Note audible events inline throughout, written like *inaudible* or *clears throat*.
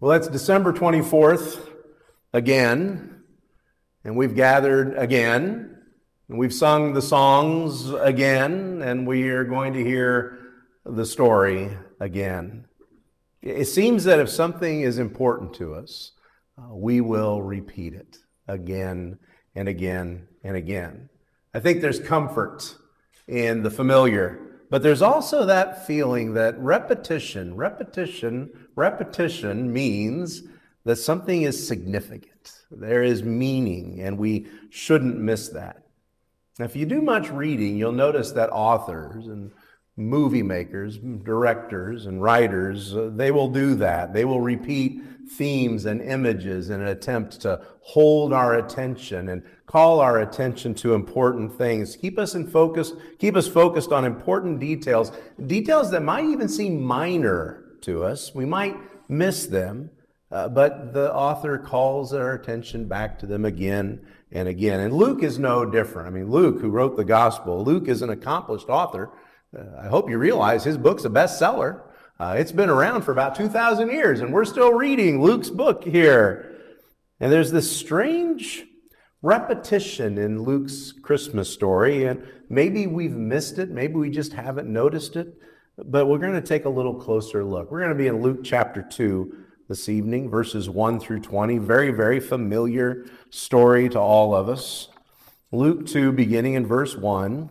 Well, it's December 24th again, and we've gathered again, and we've sung the songs again, and we are going to hear the story again. It seems that if something is important to us, uh, we will repeat it again and again and again. I think there's comfort in the familiar but there's also that feeling that repetition, repetition, repetition means that something is significant. There is meaning, and we shouldn't miss that. Now, if you do much reading, you'll notice that authors and movie makers, directors, and writers, uh, they will do that. They will repeat themes and images in an attempt to hold our attention and call our attention to important things. Keep us in focus, keep us focused on important details, details that might even seem minor to us. We might miss them, uh, but the author calls our attention back to them again and again. And Luke is no different. I mean, Luke, who wrote the gospel, Luke is an accomplished author. Uh, I hope you realize his book's a bestseller. Uh, it's been around for about 2,000 years, and we're still reading Luke's book here. And there's this strange repetition in Luke's Christmas story, and maybe we've missed it, maybe we just haven't noticed it, but we're going to take a little closer look. We're going to be in Luke chapter 2 this evening, verses 1 through 20. Very, very familiar story to all of us. Luke 2, beginning in verse 1.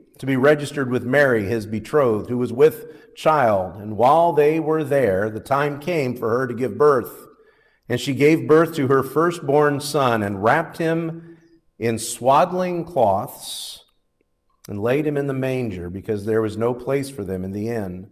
to be registered with Mary, his betrothed, who was with child. And while they were there, the time came for her to give birth. And she gave birth to her firstborn son and wrapped him in swaddling cloths and laid him in the manger because there was no place for them in the inn.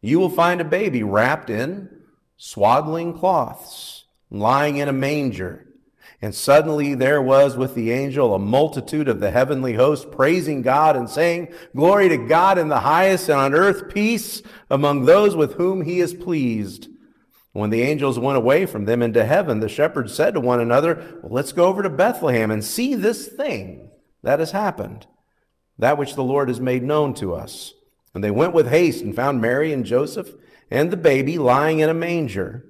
you will find a baby wrapped in swaddling cloths, lying in a manger. And suddenly there was with the angel a multitude of the heavenly host praising God and saying, Glory to God in the highest and on earth peace among those with whom he is pleased. When the angels went away from them into heaven, the shepherds said to one another, well, Let's go over to Bethlehem and see this thing that has happened, that which the Lord has made known to us. And they went with haste and found Mary and Joseph and the baby lying in a manger.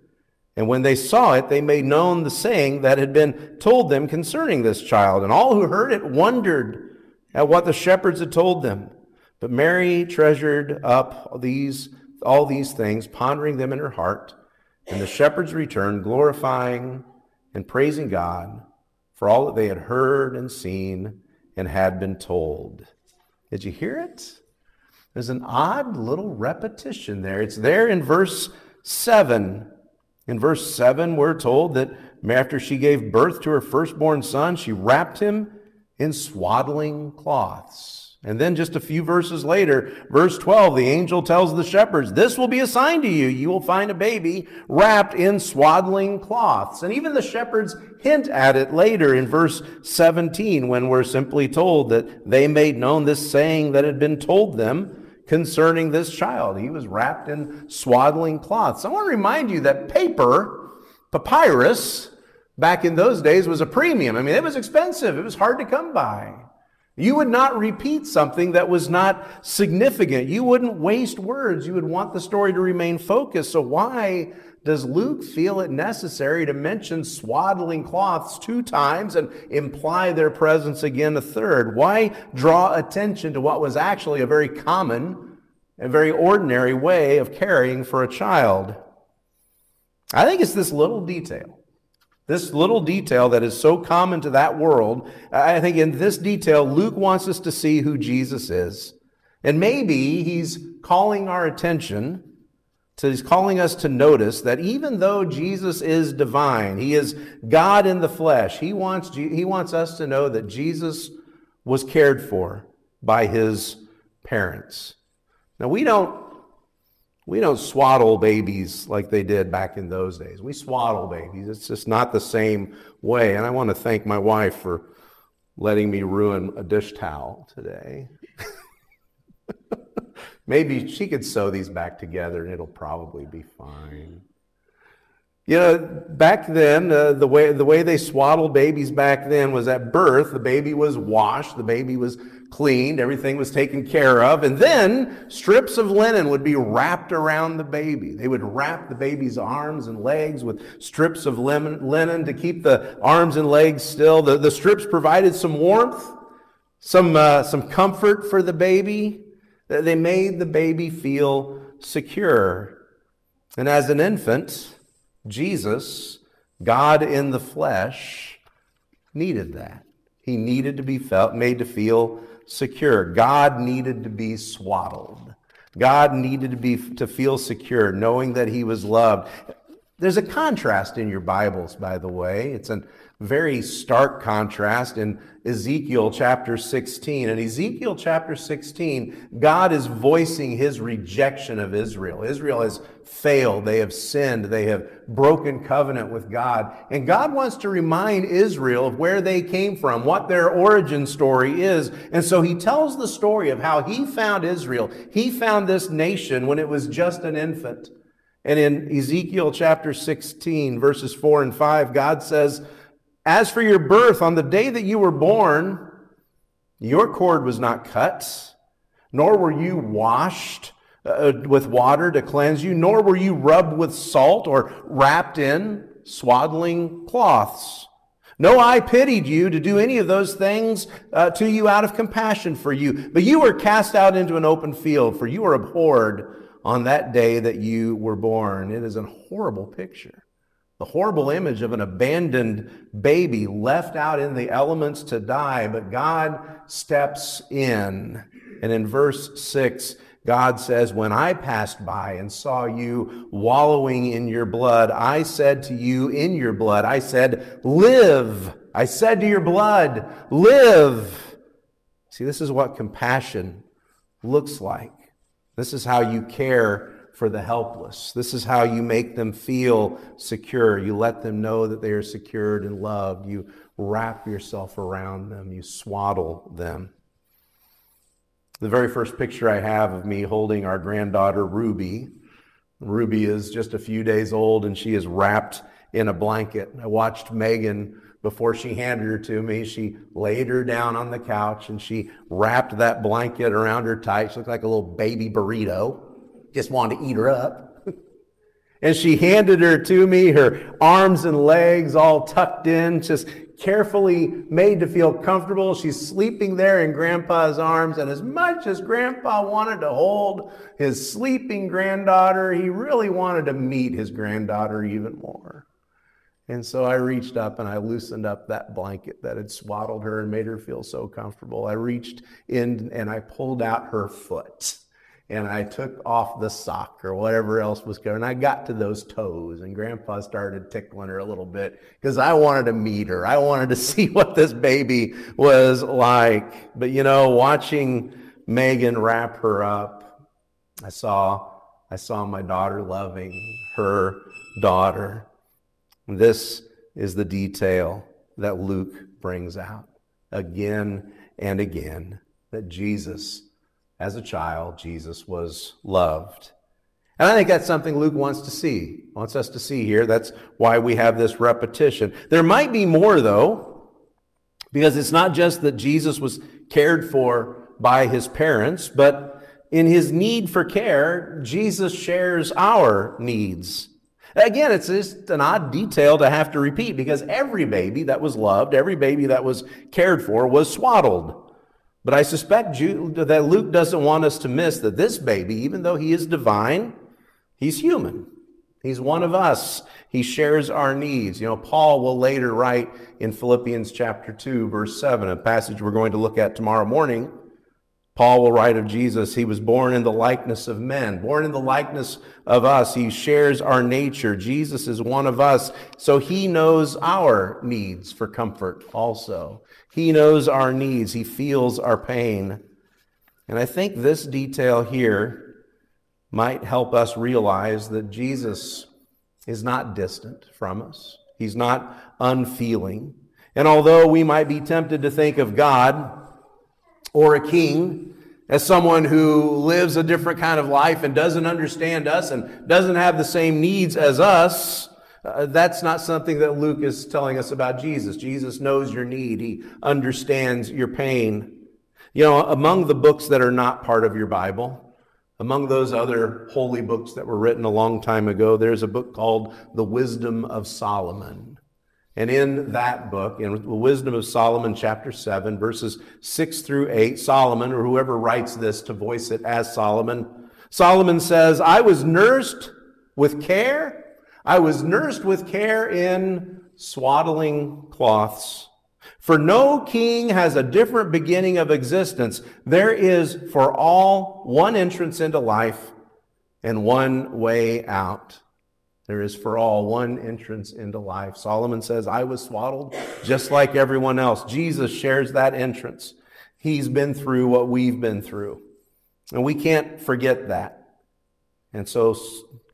And when they saw it, they made known the saying that had been told them concerning this child. And all who heard it wondered at what the shepherds had told them. But Mary treasured up these, all these things, pondering them in her heart. And the shepherds returned, glorifying and praising God for all that they had heard and seen and had been told. Did you hear it? There's an odd little repetition there. It's there in verse 7. In verse 7, we're told that after she gave birth to her firstborn son, she wrapped him in swaddling cloths. And then just a few verses later, verse 12, the angel tells the shepherds, This will be a sign to you. You will find a baby wrapped in swaddling cloths. And even the shepherds hint at it later in verse 17 when we're simply told that they made known this saying that had been told them concerning this child. He was wrapped in swaddling cloths. I want to remind you that paper, papyrus, back in those days was a premium. I mean, it was expensive. It was hard to come by. You would not repeat something that was not significant. You wouldn't waste words. You would want the story to remain focused. So why does Luke feel it necessary to mention swaddling cloths two times and imply their presence again a third? Why draw attention to what was actually a very common and very ordinary way of caring for a child? I think it's this little detail This little detail that is so common to that world, I think in this detail, Luke wants us to see who Jesus is. And maybe he's calling our attention so he's calling us to notice that even though Jesus is divine, he is God in the flesh, he wants, he wants us to know that Jesus was cared for by his parents. Now we don't we don't swaddle babies like they did back in those days. We swaddle babies. It's just not the same way. And I want to thank my wife for letting me ruin a dish towel today. *laughs* Maybe she could sew these back together and it'll probably be fine. You know, back then, uh, the way the way they swaddled babies back then was at birth. The baby was washed, the baby was cleaned, everything was taken care of, and then strips of linen would be wrapped around the baby. They would wrap the baby's arms and legs with strips of linen to keep the arms and legs still. The, the strips provided some warmth, some uh, some comfort for the baby. They made the baby feel secure. And as an infant, Jesus, God in the flesh, needed that. He needed to be felt, made to feel secure. God needed to be swaddled. God needed to be to feel secure, knowing that he was loved. There's a contrast in your Bibles, by the way. It's a very stark contrast in Ezekiel chapter 16. In Ezekiel chapter 16, God is voicing his rejection of Israel. Israel has failed. They have sinned. They have broken covenant with God. And God wants to remind Israel of where they came from, what their origin story is. And so he tells the story of how he found Israel. He found this nation when it was just an infant. And in Ezekiel chapter 16, verses 4 and 5, God says, As for your birth, on the day that you were born, your cord was not cut, nor were you washed uh, with water to cleanse you, nor were you rubbed with salt or wrapped in swaddling cloths. No, I pitied you to do any of those things uh, to you out of compassion for you. But you were cast out into an open field, for you were abhorred on that day that you were born. It is a horrible picture. The horrible image of an abandoned baby left out in the elements to die, but God steps in. And in verse 6, God says, When I passed by and saw you wallowing in your blood, I said to you in your blood, I said, Live. I said to your blood, Live. See, this is what compassion looks like. This is how you care for the helpless. This is how you make them feel secure. You let them know that they are secured and loved. You wrap yourself around them. You swaddle them. The very first picture I have of me holding our granddaughter, Ruby. Ruby is just a few days old and she is wrapped in a blanket. I watched Megan before she handed her to me, she laid her down on the couch and she wrapped that blanket around her tight. She looked like a little baby burrito. Just wanted to eat her up. *laughs* and she handed her to me, her arms and legs all tucked in, just carefully made to feel comfortable. She's sleeping there in grandpa's arms. And as much as grandpa wanted to hold his sleeping granddaughter, he really wanted to meet his granddaughter even more. And so I reached up and I loosened up that blanket that had swaddled her and made her feel so comfortable. I reached in and I pulled out her foot and I took off the sock or whatever else was going. I got to those toes and grandpa started tickling her a little bit because I wanted to meet her. I wanted to *laughs* see what this baby was like. But you know, watching Megan wrap her up, I saw I saw my daughter loving her daughter. This is the detail that Luke brings out again and again that Jesus, as a child, Jesus was loved. And I think that's something Luke wants to see, wants us to see here. That's why we have this repetition. There might be more, though, because it's not just that Jesus was cared for by his parents, but in his need for care, Jesus shares our needs Again, it's just an odd detail to have to repeat because every baby that was loved, every baby that was cared for was swaddled. But I suspect that Luke doesn't want us to miss that this baby, even though he is divine, he's human. He's one of us. He shares our needs. You know, Paul will later write in Philippians chapter 2, verse 7, a passage we're going to look at tomorrow morning. Paul will write of Jesus, he was born in the likeness of men, born in the likeness of us. He shares our nature. Jesus is one of us, so he knows our needs for comfort also. He knows our needs. He feels our pain. And I think this detail here might help us realize that Jesus is not distant from us. He's not unfeeling. And although we might be tempted to think of God or a king as someone who lives a different kind of life and doesn't understand us and doesn't have the same needs as us, uh, that's not something that Luke is telling us about Jesus. Jesus knows your need. He understands your pain. You know, among the books that are not part of your Bible, among those other holy books that were written a long time ago, there's a book called The Wisdom of Solomon. And in that book, in the Wisdom of Solomon, chapter 7, verses 6 through 8, Solomon, or whoever writes this to voice it as Solomon, Solomon says, I was nursed with care. I was nursed with care in swaddling cloths for no king has a different beginning of existence. There is for all one entrance into life and one way out. There is for all one entrance into life. Solomon says, I was swaddled just like everyone else. Jesus shares that entrance. He's been through what we've been through. And we can't forget that. And so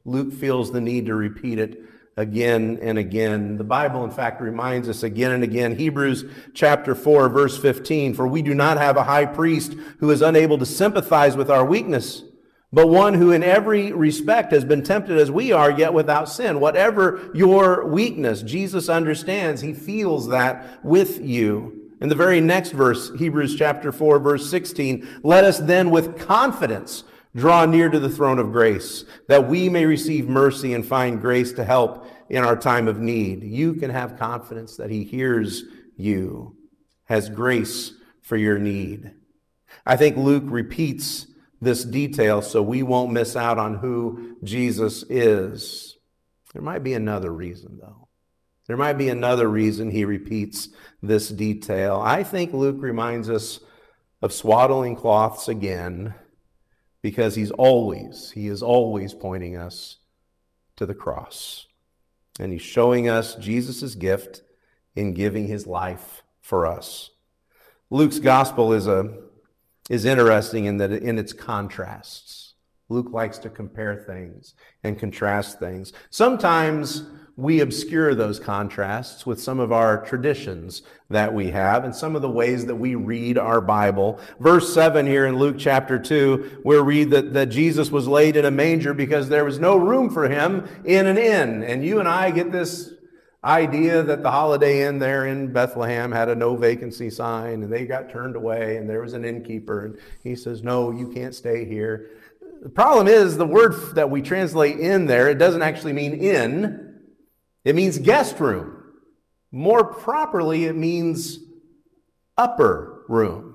Luke feels the need to repeat it again and again. The Bible, in fact, reminds us again and again. Hebrews chapter 4, verse 15 For we do not have a high priest who is unable to sympathize with our weakness, but one who in every respect has been tempted as we are, yet without sin. Whatever your weakness, Jesus understands. He feels that with you. In the very next verse, Hebrews chapter 4, verse 16, let us then with confidence Draw near to the throne of grace that we may receive mercy and find grace to help in our time of need. You can have confidence that He hears you, has grace for your need. I think Luke repeats this detail so we won't miss out on who Jesus is. There might be another reason, though. There might be another reason he repeats this detail. I think Luke reminds us of swaddling cloths again because he's always, he is always pointing us to the cross. And he's showing us Jesus' gift in giving his life for us. Luke's gospel is, a, is interesting in that in its contrasts. Luke likes to compare things and contrast things. Sometimes we obscure those contrasts with some of our traditions that we have and some of the ways that we read our Bible. Verse 7 here in Luke chapter 2, we read that, that Jesus was laid in a manger because there was no room for him in an inn. And you and I get this idea that the Holiday Inn there in Bethlehem had a no vacancy sign and they got turned away and there was an innkeeper and he says, No, you can't stay here. The problem is the word that we translate in there, it doesn't actually mean inn. It means guest room. More properly, it means upper room.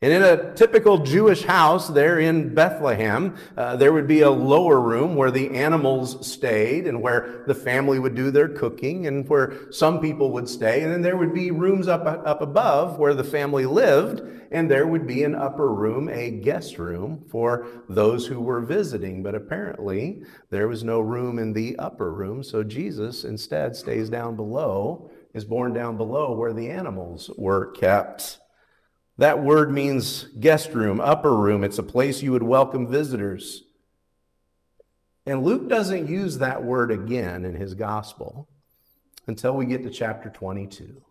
And in a typical Jewish house there in Bethlehem, uh, there would be a lower room where the animals stayed and where the family would do their cooking and where some people would stay. And then there would be rooms up, up above where the family lived. And there would be an upper room, a guest room for those who were visiting. But apparently there was no room in the upper room. So Jesus instead stays down below, is born down below where the animals were kept. That word means guest room, upper room. It's a place you would welcome visitors. And Luke doesn't use that word again in his gospel until we get to chapter 22.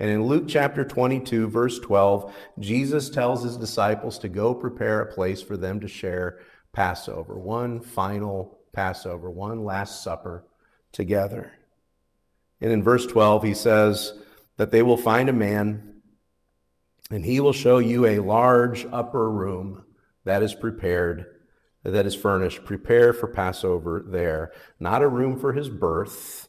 And in Luke chapter 22, verse 12, Jesus tells his disciples to go prepare a place for them to share Passover, one final Passover, one last supper together. And in verse 12, he says that they will find a man and he will show you a large upper room that is prepared, that is furnished. Prepare for Passover there. Not a room for his birth,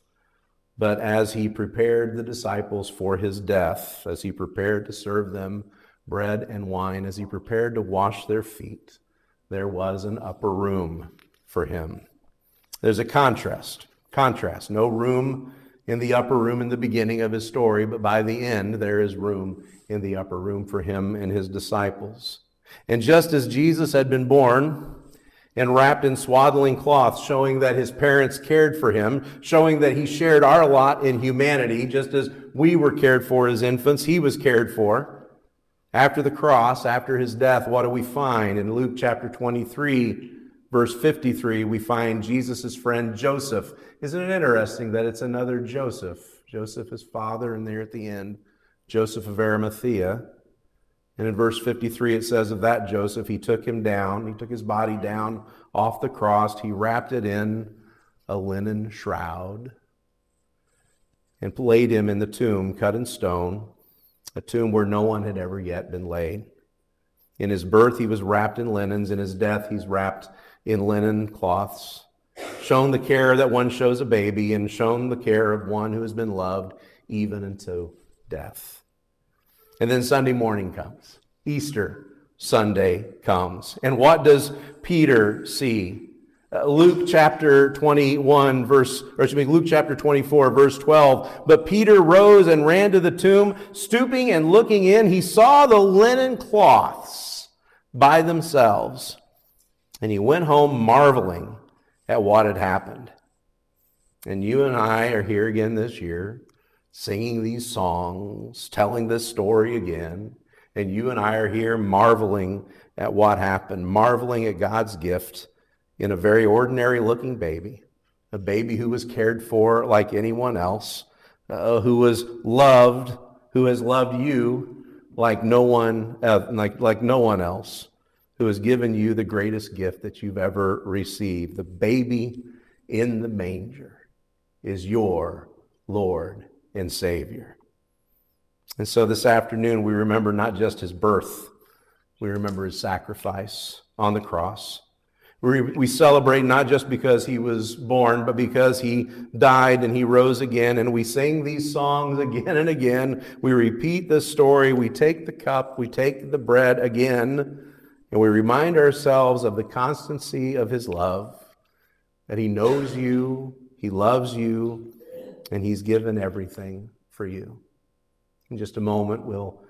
but as he prepared the disciples for his death, as he prepared to serve them bread and wine, as he prepared to wash their feet, there was an upper room for him. There's a contrast. Contrast. No room in the upper room in the beginning of his story, but by the end, there is room in the upper room for him and his disciples. And just as Jesus had been born and wrapped in swaddling cloths, showing that his parents cared for him, showing that he shared our lot in humanity, just as we were cared for as infants, he was cared for. After the cross, after his death, what do we find? In Luke chapter 23, verse 53, we find Jesus' friend Joseph. Isn't it interesting that it's another Joseph? Joseph, his father, and there at the end, Joseph of Arimathea. And in verse 53, it says of that Joseph, he took him down, he took his body down off the cross, he wrapped it in a linen shroud, and laid him in the tomb cut in stone a tomb where no one had ever yet been laid. In his birth, he was wrapped in linens. In his death, he's wrapped in linen cloths, shown the care that one shows a baby, and shown the care of one who has been loved even unto death. And then Sunday morning comes, Easter Sunday comes. And what does Peter see? Uh, Luke chapter 21 verse, or excuse me, Luke chapter 24 verse 12. But Peter rose and ran to the tomb, stooping and looking in, he saw the linen cloths by themselves. And he went home marveling at what had happened. And you and I are here again this year, singing these songs, telling this story again. And you and I are here marveling at what happened, marveling at God's gift in a very ordinary looking baby, a baby who was cared for like anyone else, uh, who was loved, who has loved you like no one, uh, like, like no one else, who has given you the greatest gift that you've ever received. The baby in the manger is your Lord and Savior. And so this afternoon, we remember not just his birth, we remember his sacrifice on the cross. We, celebrate not just because he was born, but because he died and he rose again. And we sing these songs again and again. We repeat this story. We take the cup, we take the bread again, and we remind ourselves of the constancy of his love, that he knows you, he loves you, and he's given everything for you. In just a moment, we'll,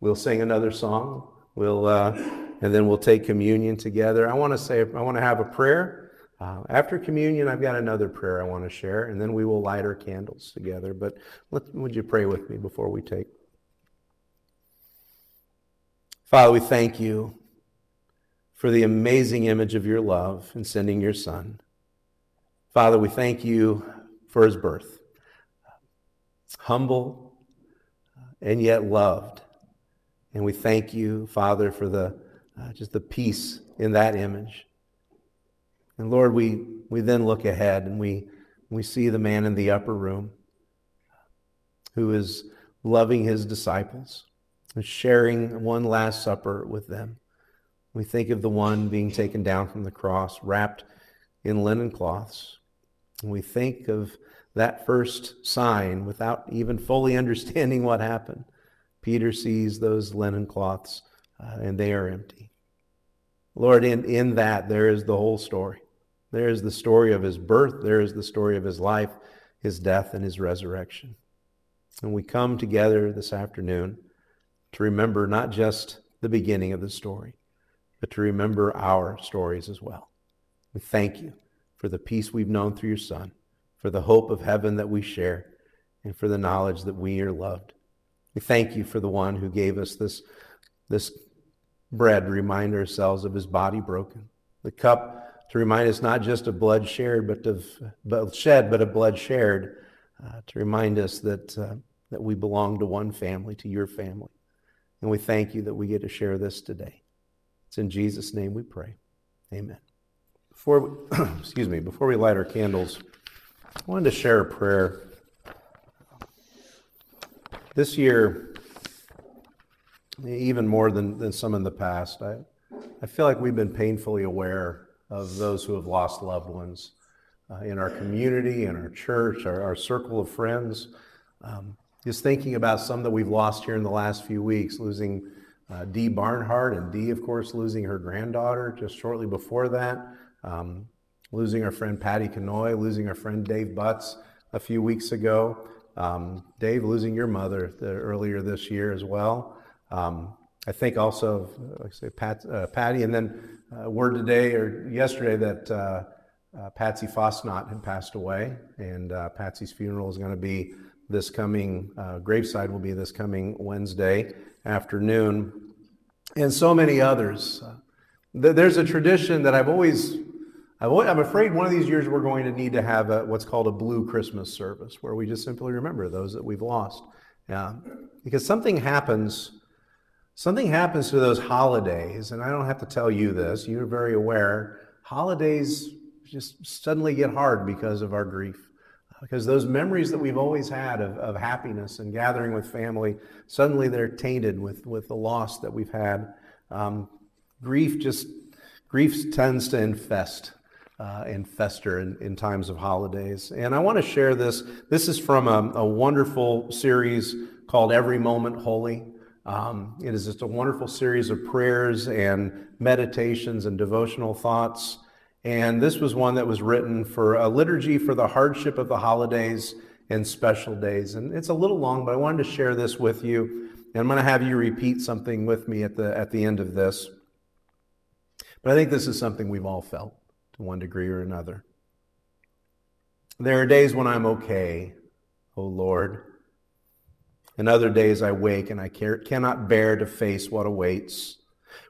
we'll sing another song. We'll. Uh, and then we'll take communion together. I want to say, I want to have a prayer. Uh, after communion, I've got another prayer I want to share, and then we will light our candles together. But let, would you pray with me before we take? Father, we thank you for the amazing image of your love in sending your Son. Father, we thank you for his birth. Humble and yet loved. And we thank you, Father, for the uh, just the peace in that image. And Lord, we, we then look ahead and we, we see the man in the upper room who is loving his disciples and sharing one last supper with them. We think of the one being taken down from the cross, wrapped in linen cloths. And we think of that first sign without even fully *laughs* understanding what happened. Peter sees those linen cloths uh, and they are empty. Lord, in, in that, there is the whole story. There is the story of his birth, there is the story of his life, his death, and his resurrection. And we come together this afternoon to remember not just the beginning of the story, but to remember our stories as well. We thank you for the peace we've known through your Son, for the hope of heaven that we share, and for the knowledge that we are loved. We thank you for the one who gave us this this bread to remind ourselves of his body broken, the cup to remind us not just of blood shared, but of but shed, but of blood shared, uh, to remind us that uh, that we belong to one family, to your family, and we thank you that we get to share this today. It's in Jesus' name we pray, Amen. Before we, *clears throat* excuse me, before we light our candles, I wanted to share a prayer. This year, even more than, than some in the past. I, I feel like we've been painfully aware of those who have lost loved ones uh, in our community, in our church, our, our circle of friends. Um, just thinking about some that we've lost here in the last few weeks, losing uh, Dee Barnhart, and Dee, of course, losing her granddaughter just shortly before that. Um, losing our friend Patty Canoy, losing our friend Dave Butts a few weeks ago. Um, Dave, losing your mother the, earlier this year as well. Um, I think also, like I say, Pat, uh, Patty, and then uh, word today or yesterday that uh, uh Patsy Fosnot had passed away, and uh, Patsy's funeral is going to be this coming, uh, graveside will be this coming Wednesday afternoon, and so many others. Uh, there's a tradition that I've always I'm afraid one of these years we're going to need to have a, what's called a blue Christmas service, where we just simply remember those that we've lost. Yeah, because something happens, something happens to those holidays, and I don't have to tell you this. You're very aware. Holidays just suddenly get hard because of our grief, because those memories that we've always had of, of happiness and gathering with family, suddenly they're tainted with with the loss that we've had. Um, grief just grief tends to infest uh, and fester in, in, times of holidays. And I want to share this. This is from a, a wonderful series called Every Moment Holy. Um, it is just a wonderful series of prayers and meditations and devotional thoughts. And this was one that was written for a liturgy for the hardship of the holidays and special days. And it's a little long, but I wanted to share this with you. And I'm going to have you repeat something with me at the, at the end of this. But I think this is something we've all felt to one degree or another. There are days when I'm okay, O oh Lord. And other days I wake and I cannot bear to face what awaits.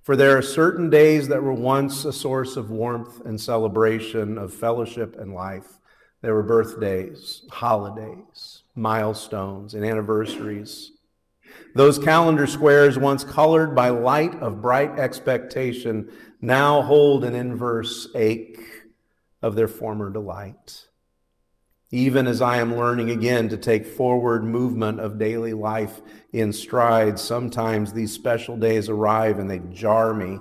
For there are certain days that were once a source of warmth and celebration, of fellowship and life. There were birthdays, holidays, milestones, and anniversaries. Those calendar squares, once colored by light of bright expectation, now hold an inverse ache of their former delight. Even as I am learning again to take forward movement of daily life in strides, sometimes these special days arrive and they jar me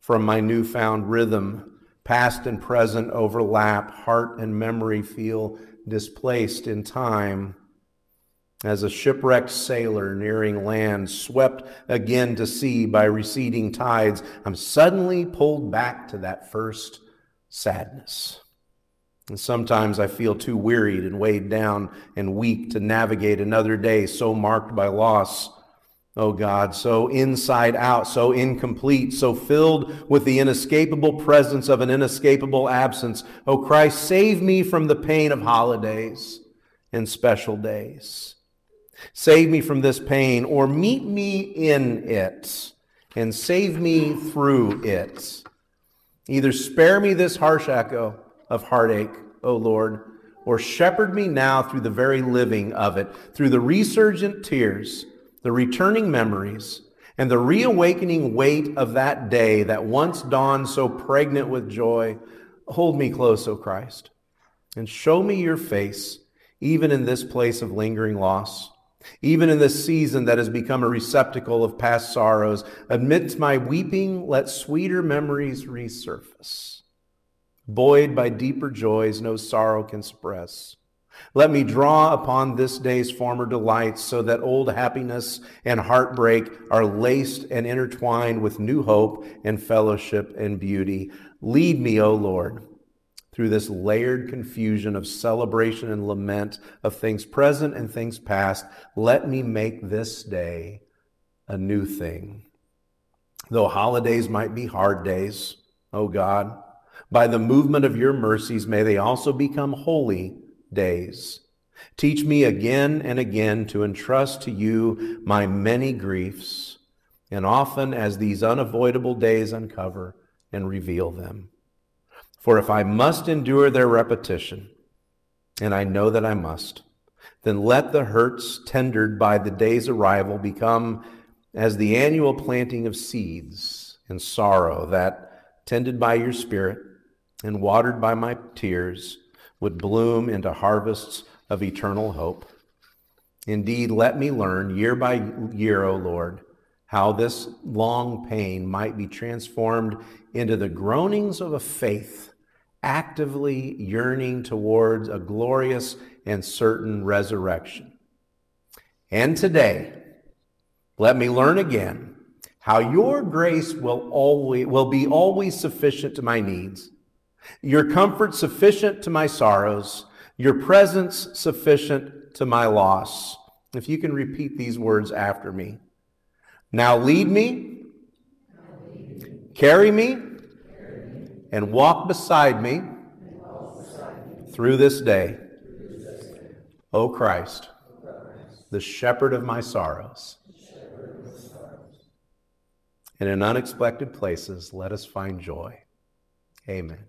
from my newfound rhythm. Past and present overlap, heart and memory feel displaced in time as a shipwrecked sailor nearing land, swept again to sea by receding tides, I'm suddenly pulled back to that first sadness. And sometimes I feel too wearied and weighed down and weak to navigate another day so marked by loss. Oh God, so inside out, so incomplete, so filled with the inescapable presence of an inescapable absence. Oh Christ, save me from the pain of holidays and special days. Save me from this pain, or meet me in it and save me through it. Either spare me this harsh echo of heartache, O Lord, or shepherd me now through the very living of it, through the resurgent tears, the returning memories, and the reawakening weight of that day that once dawned so pregnant with joy. Hold me close, O Christ, and show me your face, even in this place of lingering loss. Even in this season that has become a receptacle of past sorrows, amidst my weeping, let sweeter memories resurface. Buoyed by deeper joys no sorrow can suppress. Let me draw upon this day's former delights so that old happiness and heartbreak are laced and intertwined with new hope and fellowship and beauty. Lead me, O Lord through this layered confusion of celebration and lament of things present and things past, let me make this day a new thing. Though holidays might be hard days, O God, by the movement of your mercies, may they also become holy days. Teach me again and again to entrust to you my many griefs, and often as these unavoidable days uncover and reveal them. For if I must endure their repetition, and I know that I must, then let the hurts tendered by the day's arrival become as the annual planting of seeds in sorrow that, tended by your Spirit and watered by my tears, would bloom into harvests of eternal hope. Indeed, let me learn year by year, O Lord, how this long pain might be transformed into the groanings of a faith actively yearning towards a glorious and certain resurrection. And today, let me learn again how your grace will always will be always sufficient to my needs, Your comfort sufficient to my sorrows, your presence sufficient to my loss. If you can repeat these words after me. Now lead me, carry me, and walk beside me through this day. O Christ, the shepherd of my sorrows. And in unexpected places, let us find joy. Amen.